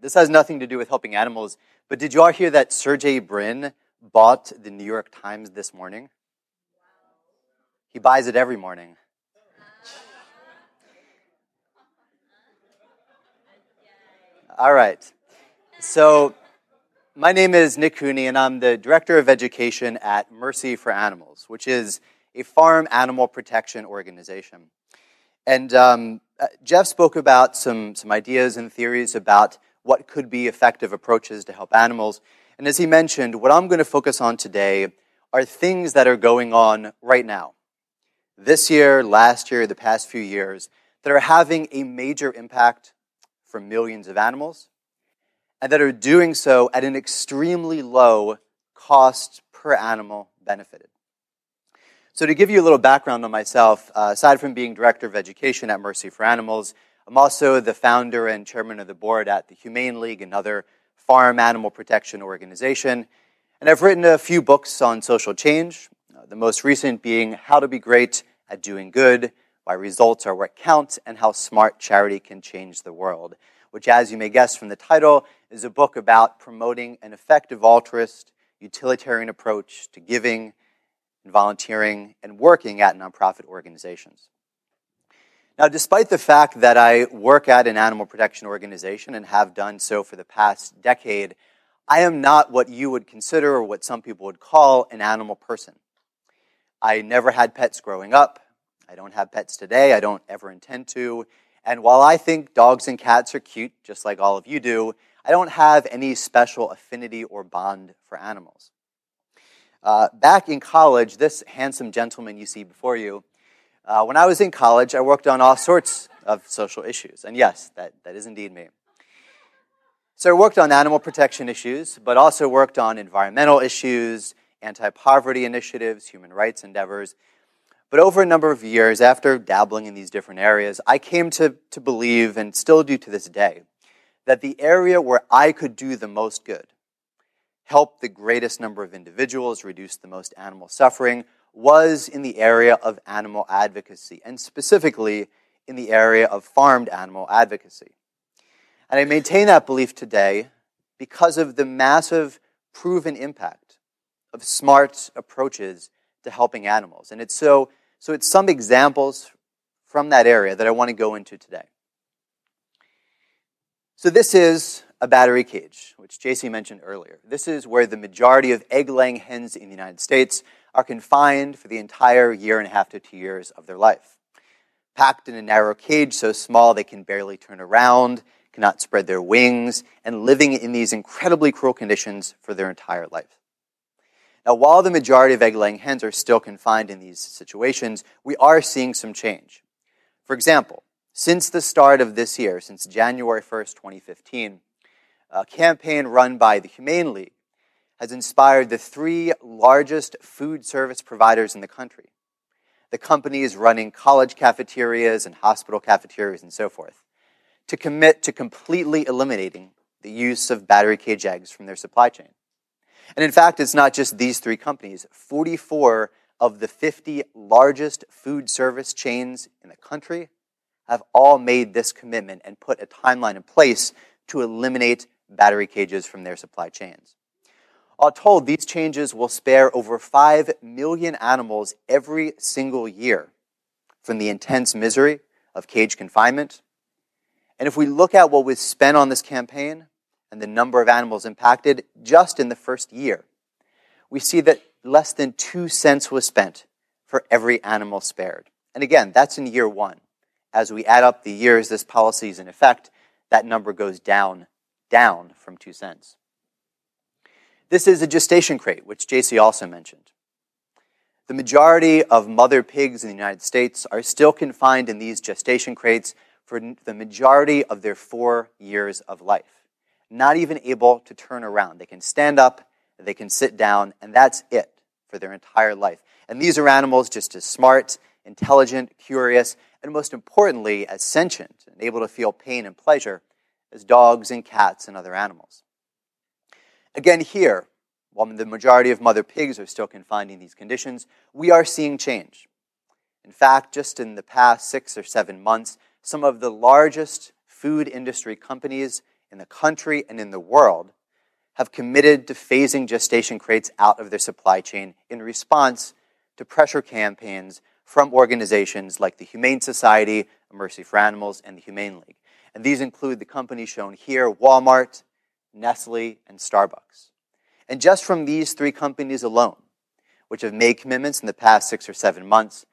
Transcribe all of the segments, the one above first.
This has nothing to do with helping animals, but did you all hear that Sergey Brin bought the New York Times this morning? He buys it every morning. All right. So, my name is Nick Cooney, and I'm the Director of Education at Mercy for Animals, which is a farm animal protection organization. And um, uh, Jeff spoke about some, some ideas and theories about what could be effective approaches to help animals. And as he mentioned, what I'm going to focus on today are things that are going on right now. This year, last year, the past few years, that are having a major impact for millions of animals, and that are doing so at an extremely low cost per animal benefited. So, to give you a little background on myself, uh, aside from being director of education at Mercy for Animals, I'm also the founder and chairman of the board at the Humane League, another farm animal protection organization. And I've written a few books on social change, uh, the most recent being How to Be Great at Doing Good, Why Results Are What Count, and How Smart Charity Can Change the World, which, as you may guess from the title, is a book about promoting an effective altruist, utilitarian approach to giving and volunteering and working at nonprofit organizations. Now, despite the fact that I work at an animal protection organization and have done so for the past decade, I am not what you would consider or what some people would call an animal person. I never had pets growing up. I don't have pets today. I don't ever intend to. And while I think dogs and cats are cute, just like all of you do, I don't have any special affinity or bond for animals. Uh, back in college, this handsome gentleman you see before you, uh, when I was in college, I worked on all sorts of social issues. And yes, that, that is indeed me. So I worked on animal protection issues, but also worked on environmental issues, anti poverty initiatives, human rights endeavors. But over a number of years, after dabbling in these different areas, I came to, to believe, and still do to this day, that the area where I could do the most good, help the greatest number of individuals, reduce the most animal suffering, was in the area of animal advocacy, and specifically in the area of farmed animal advocacy. And I maintain that belief today because of the massive proven impact of smart approaches to helping animals. And it's so, so it's some examples from that area that I want to go into today. So this is a battery cage, which Jacy mentioned earlier. This is where the majority of egg laying hens in the United States are confined for the entire year and a half to two years of their life. Packed in a narrow cage so small they can barely turn around, cannot spread their wings, and living in these incredibly cruel conditions for their entire life. Now, while the majority of egg laying hens are still confined in these situations, we are seeing some change. For example, since the start of this year, since January 1st, 2015, a campaign run by the Humane League has inspired the three largest food service providers in the country. The companies running college cafeterias and hospital cafeterias and so forth to commit to completely eliminating the use of battery cage eggs from their supply chain. And in fact, it's not just these three companies. 44 of the 50 largest food service chains in the country have all made this commitment and put a timeline in place to eliminate battery cages from their supply chains. All told, these changes will spare over 5 million animals every single year from the intense misery of cage confinement. And if we look at what was spent on this campaign and the number of animals impacted just in the first year, we see that less than 2 cents was spent for every animal spared. And again, that's in year one. As we add up the years this policy is in effect, that number goes down down from 2 cents. This is a gestation crate, which Jacy also mentioned. The majority of mother pigs in the United States are still confined in these gestation crates for the majority of their four years of life, not even able to turn around. They can stand up, they can sit down, and that's it for their entire life. And these are animals just as smart, intelligent, curious, and most importantly, as sentient and able to feel pain and pleasure as dogs and cats and other animals. Again, here, while the majority of mother pigs are still confined in these conditions, we are seeing change. In fact, just in the past six or seven months, some of the largest food industry companies in the country and in the world have committed to phasing gestation crates out of their supply chain in response to pressure campaigns from organizations like the Humane Society, Mercy for Animals, and the Humane League. And these include the companies shown here Walmart, Nestle, and Starbucks. And just from these three companies alone, which have made commitments in the past six or seven months,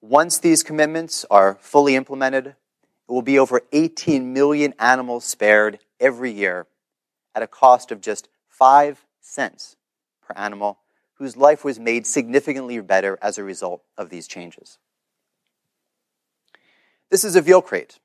once these commitments are fully implemented, it will be over 18 million animals spared every year at a cost of just 5 cents per animal whose life was made significantly better as a result of these changes. This is a veal crate.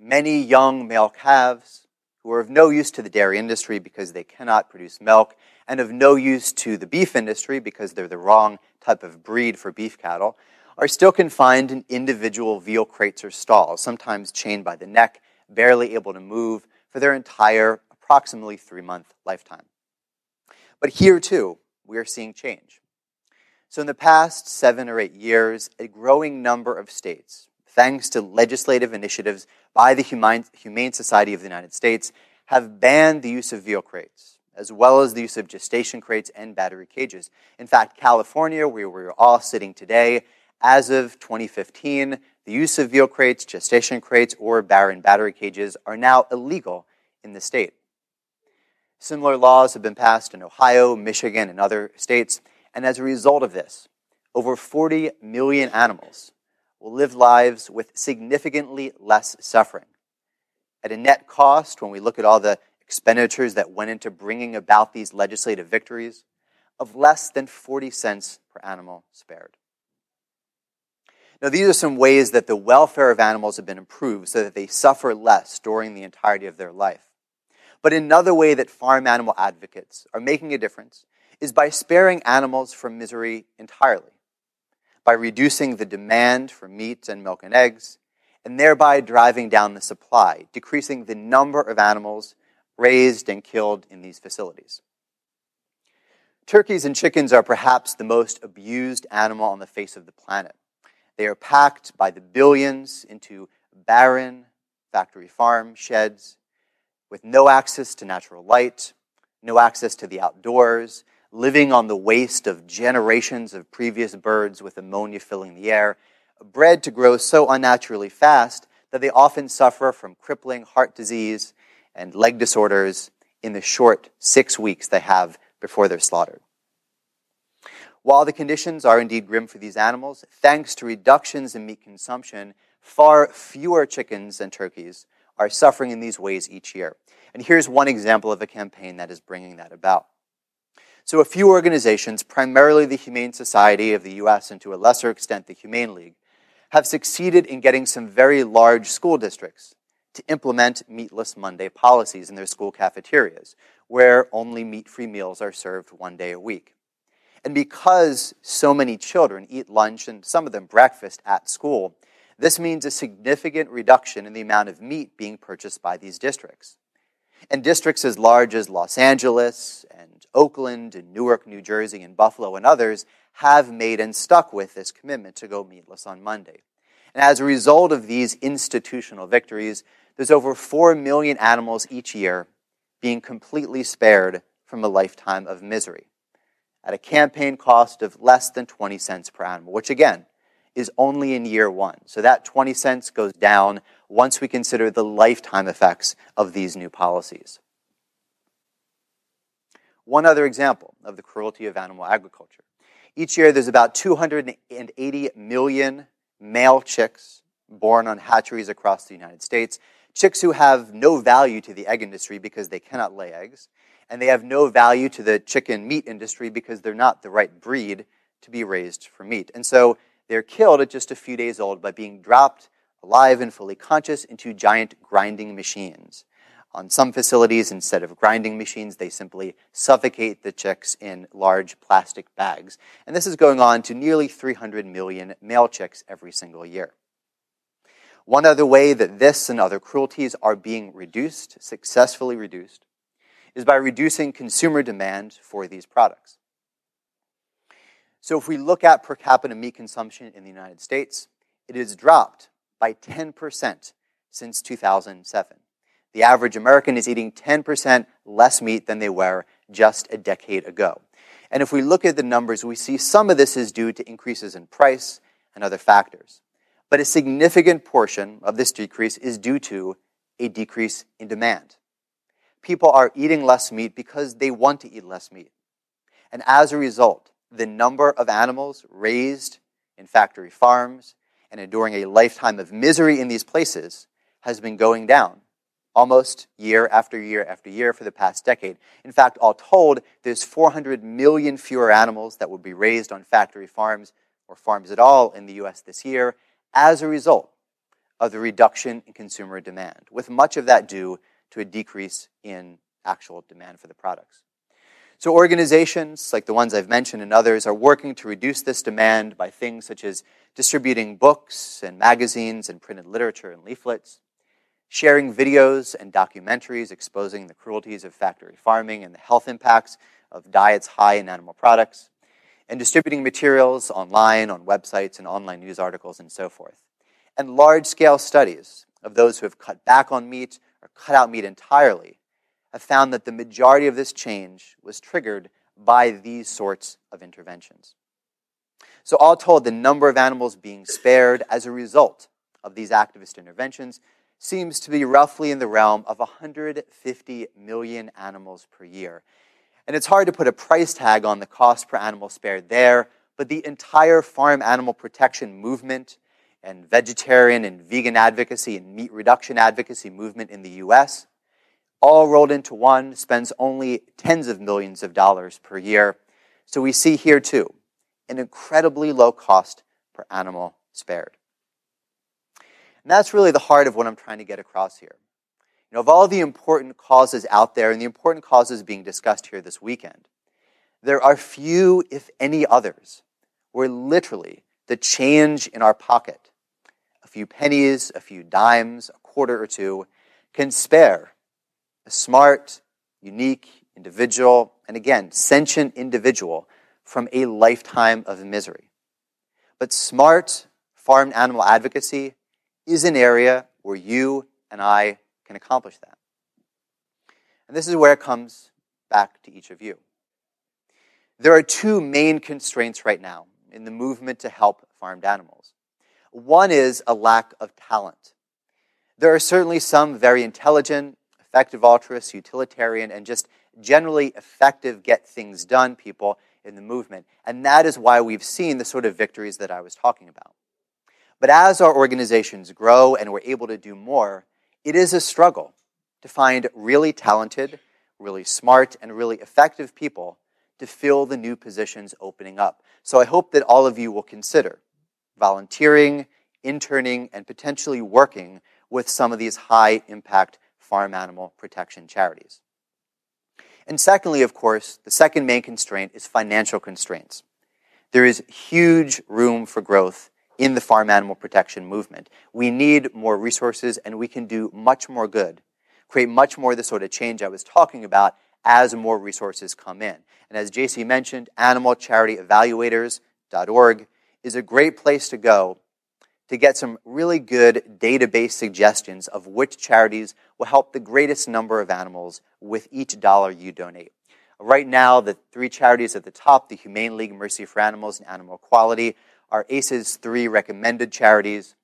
Many young male calves who are of no use to the dairy industry because they cannot produce milk, and of no use to the beef industry because they're the wrong type of breed for beef cattle, are still confined in individual veal crates or stalls, sometimes chained by the neck, barely able to move for their entire approximately three month lifetime. But here too, we are seeing change. So, in the past seven or eight years, a growing number of states, thanks to legislative initiatives by the Humane Society of the United States, have banned the use of veal crates, as well as the use of gestation crates and battery cages. In fact, California, where we're all sitting today, as of 2015, the use of veal crates, gestation crates, or barren battery cages are now illegal in the state. Similar laws have been passed in Ohio, Michigan, and other states, and as a result of this, over 40 million animals will live lives with significantly less suffering. At a net cost, when we look at all the expenditures that went into bringing about these legislative victories, of less than 40 cents per animal spared. Now, these are some ways that the welfare of animals have been improved so that they suffer less during the entirety of their life. But another way that farm animal advocates are making a difference is by sparing animals from misery entirely, by reducing the demand for meat and milk and eggs, and thereby driving down the supply, decreasing the number of animals raised and killed in these facilities. Turkeys and chickens are perhaps the most abused animal on the face of the planet. They are packed by the billions into barren factory farm sheds with no access to natural light, no access to the outdoors, living on the waste of generations of previous birds with ammonia filling the air, bred to grow so unnaturally fast that they often suffer from crippling heart disease and leg disorders in the short six weeks they have before they're slaughtered. While the conditions are indeed grim for these animals, thanks to reductions in meat consumption, far fewer chickens and turkeys are suffering in these ways each year. And here's one example of a campaign that is bringing that about. So, a few organizations, primarily the Humane Society of the US and to a lesser extent the Humane League, have succeeded in getting some very large school districts to implement meatless Monday policies in their school cafeterias, where only meat free meals are served one day a week. And because so many children eat lunch and some of them breakfast at school, this means a significant reduction in the amount of meat being purchased by these districts. And districts as large as Los Angeles and Oakland and Newark, New Jersey, and Buffalo and others have made and stuck with this commitment to go meatless on Monday. And as a result of these institutional victories, there's over 4 million animals each year being completely spared from a lifetime of misery at a campaign cost of less than 20 cents per animal, which again is only in year one. So that 20 cents goes down once we consider the lifetime effects of these new policies. One other example of the cruelty of animal agriculture. Each year, there's about 280 million male chicks born on hatcheries across the United States, chicks who have no value to the egg industry because they cannot lay eggs, and they have no value to the chicken meat industry because they're not the right breed to be raised for meat. And so they're killed at just a few days old by being dropped alive and fully conscious into giant grinding machines. On some facilities, instead of grinding machines, they simply suffocate the chicks in large plastic bags. And this is going on to nearly 300 million male chicks every single year. One other way that this and other cruelties are being reduced, successfully reduced, is by reducing consumer demand for these products. So if we look at per capita meat consumption in the United States, it has dropped by 10% since 2007. The average American is eating 10% less meat than they were just a decade ago. And if we look at the numbers, we see some of this is due to increases in price and other factors. But a significant portion of this decrease is due to a decrease in demand. People are eating less meat because they want to eat less meat. And as a result, the number of animals raised in factory farms and enduring a lifetime of misery in these places has been going down almost year after year after year for the past decade. In fact, all told, there's 400 million fewer animals that will be raised on factory farms or farms at all in the US this year as a result of the reduction in consumer demand, with much of that due to a decrease in actual demand for the products. So, organizations like the ones I've mentioned and others are working to reduce this demand by things such as distributing books and magazines and printed literature and leaflets, sharing videos and documentaries exposing the cruelties of factory farming and the health impacts of diets high in animal products, and distributing materials online, on websites, and online news articles, and so forth. And large scale studies of those who have cut back on meat or cut out meat entirely have found that the majority of this change was triggered by these sorts of interventions. So, all told, the number of animals being spared as a result of these activist interventions seems to be roughly in the realm of 150 million animals per year. And it's hard to put a price tag on the cost per animal spared there, but the entire farm animal protection movement and vegetarian and vegan advocacy and meat reduction advocacy movement in the US, all rolled into one, spends only tens of millions of dollars per year. So we see here too an incredibly low cost per animal spared. And that's really the heart of what I'm trying to get across here. You know, of all the important causes out there and the important causes being discussed here this weekend, there are few, if any others, where literally the change in our pocket, a few pennies, a few dimes, a quarter or two, can spare a smart, unique individual, and again, sentient individual from a lifetime of misery. But smart farm animal advocacy is an area where you and I can accomplish that. And this is where it comes back to each of you. There are two main constraints right now in the movement to help farmed animals. One is a lack of talent. There are certainly some very intelligent, effective altruists, utilitarian, and just generally effective get things done people in the movement. And that is why we've seen the sort of victories that I was talking about. But as our organizations grow and we're able to do more, it is a struggle to find really talented, really smart, and really effective people to fill the new positions opening up. So I hope that all of you will consider volunteering, interning, and potentially working with some of these high impact farm animal protection charities. And secondly, of course, the second main constraint is financial constraints. There is huge room for growth in the farm animal protection movement. We need more resources and we can do much more good, create much more of the sort of change I was talking about as more resources come in. And as Jacy mentioned, animalcharityevaluators.org is a great place to go to get some really good database suggestions of which charities will help the greatest number of animals with each dollar you donate. Right now, the three charities at the top, the Humane League, Mercy for Animals, and Animal Equality, are ACE's three recommended charities.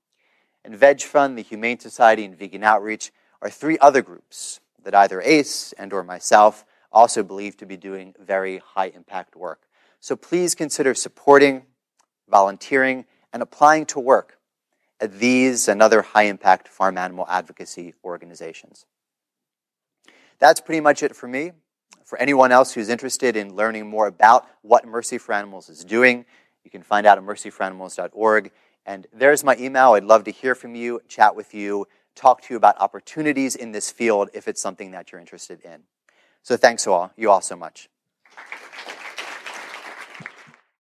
And Veg Fund, the Humane Society, and Vegan Outreach are three other groups that either ACE and or myself also believe to be doing very high impact work. So please consider supporting, volunteering, and applying to work at these and other high impact farm animal advocacy organizations. That's pretty much it for me. For anyone else who's interested in learning more about what Mercy for Animals is doing, you can find out at mercyforanimals.org. And there's my email. I'd love to hear from you, chat with you, talk to you about opportunities in this field if it's something that you're interested in. So thanks all, you all so much.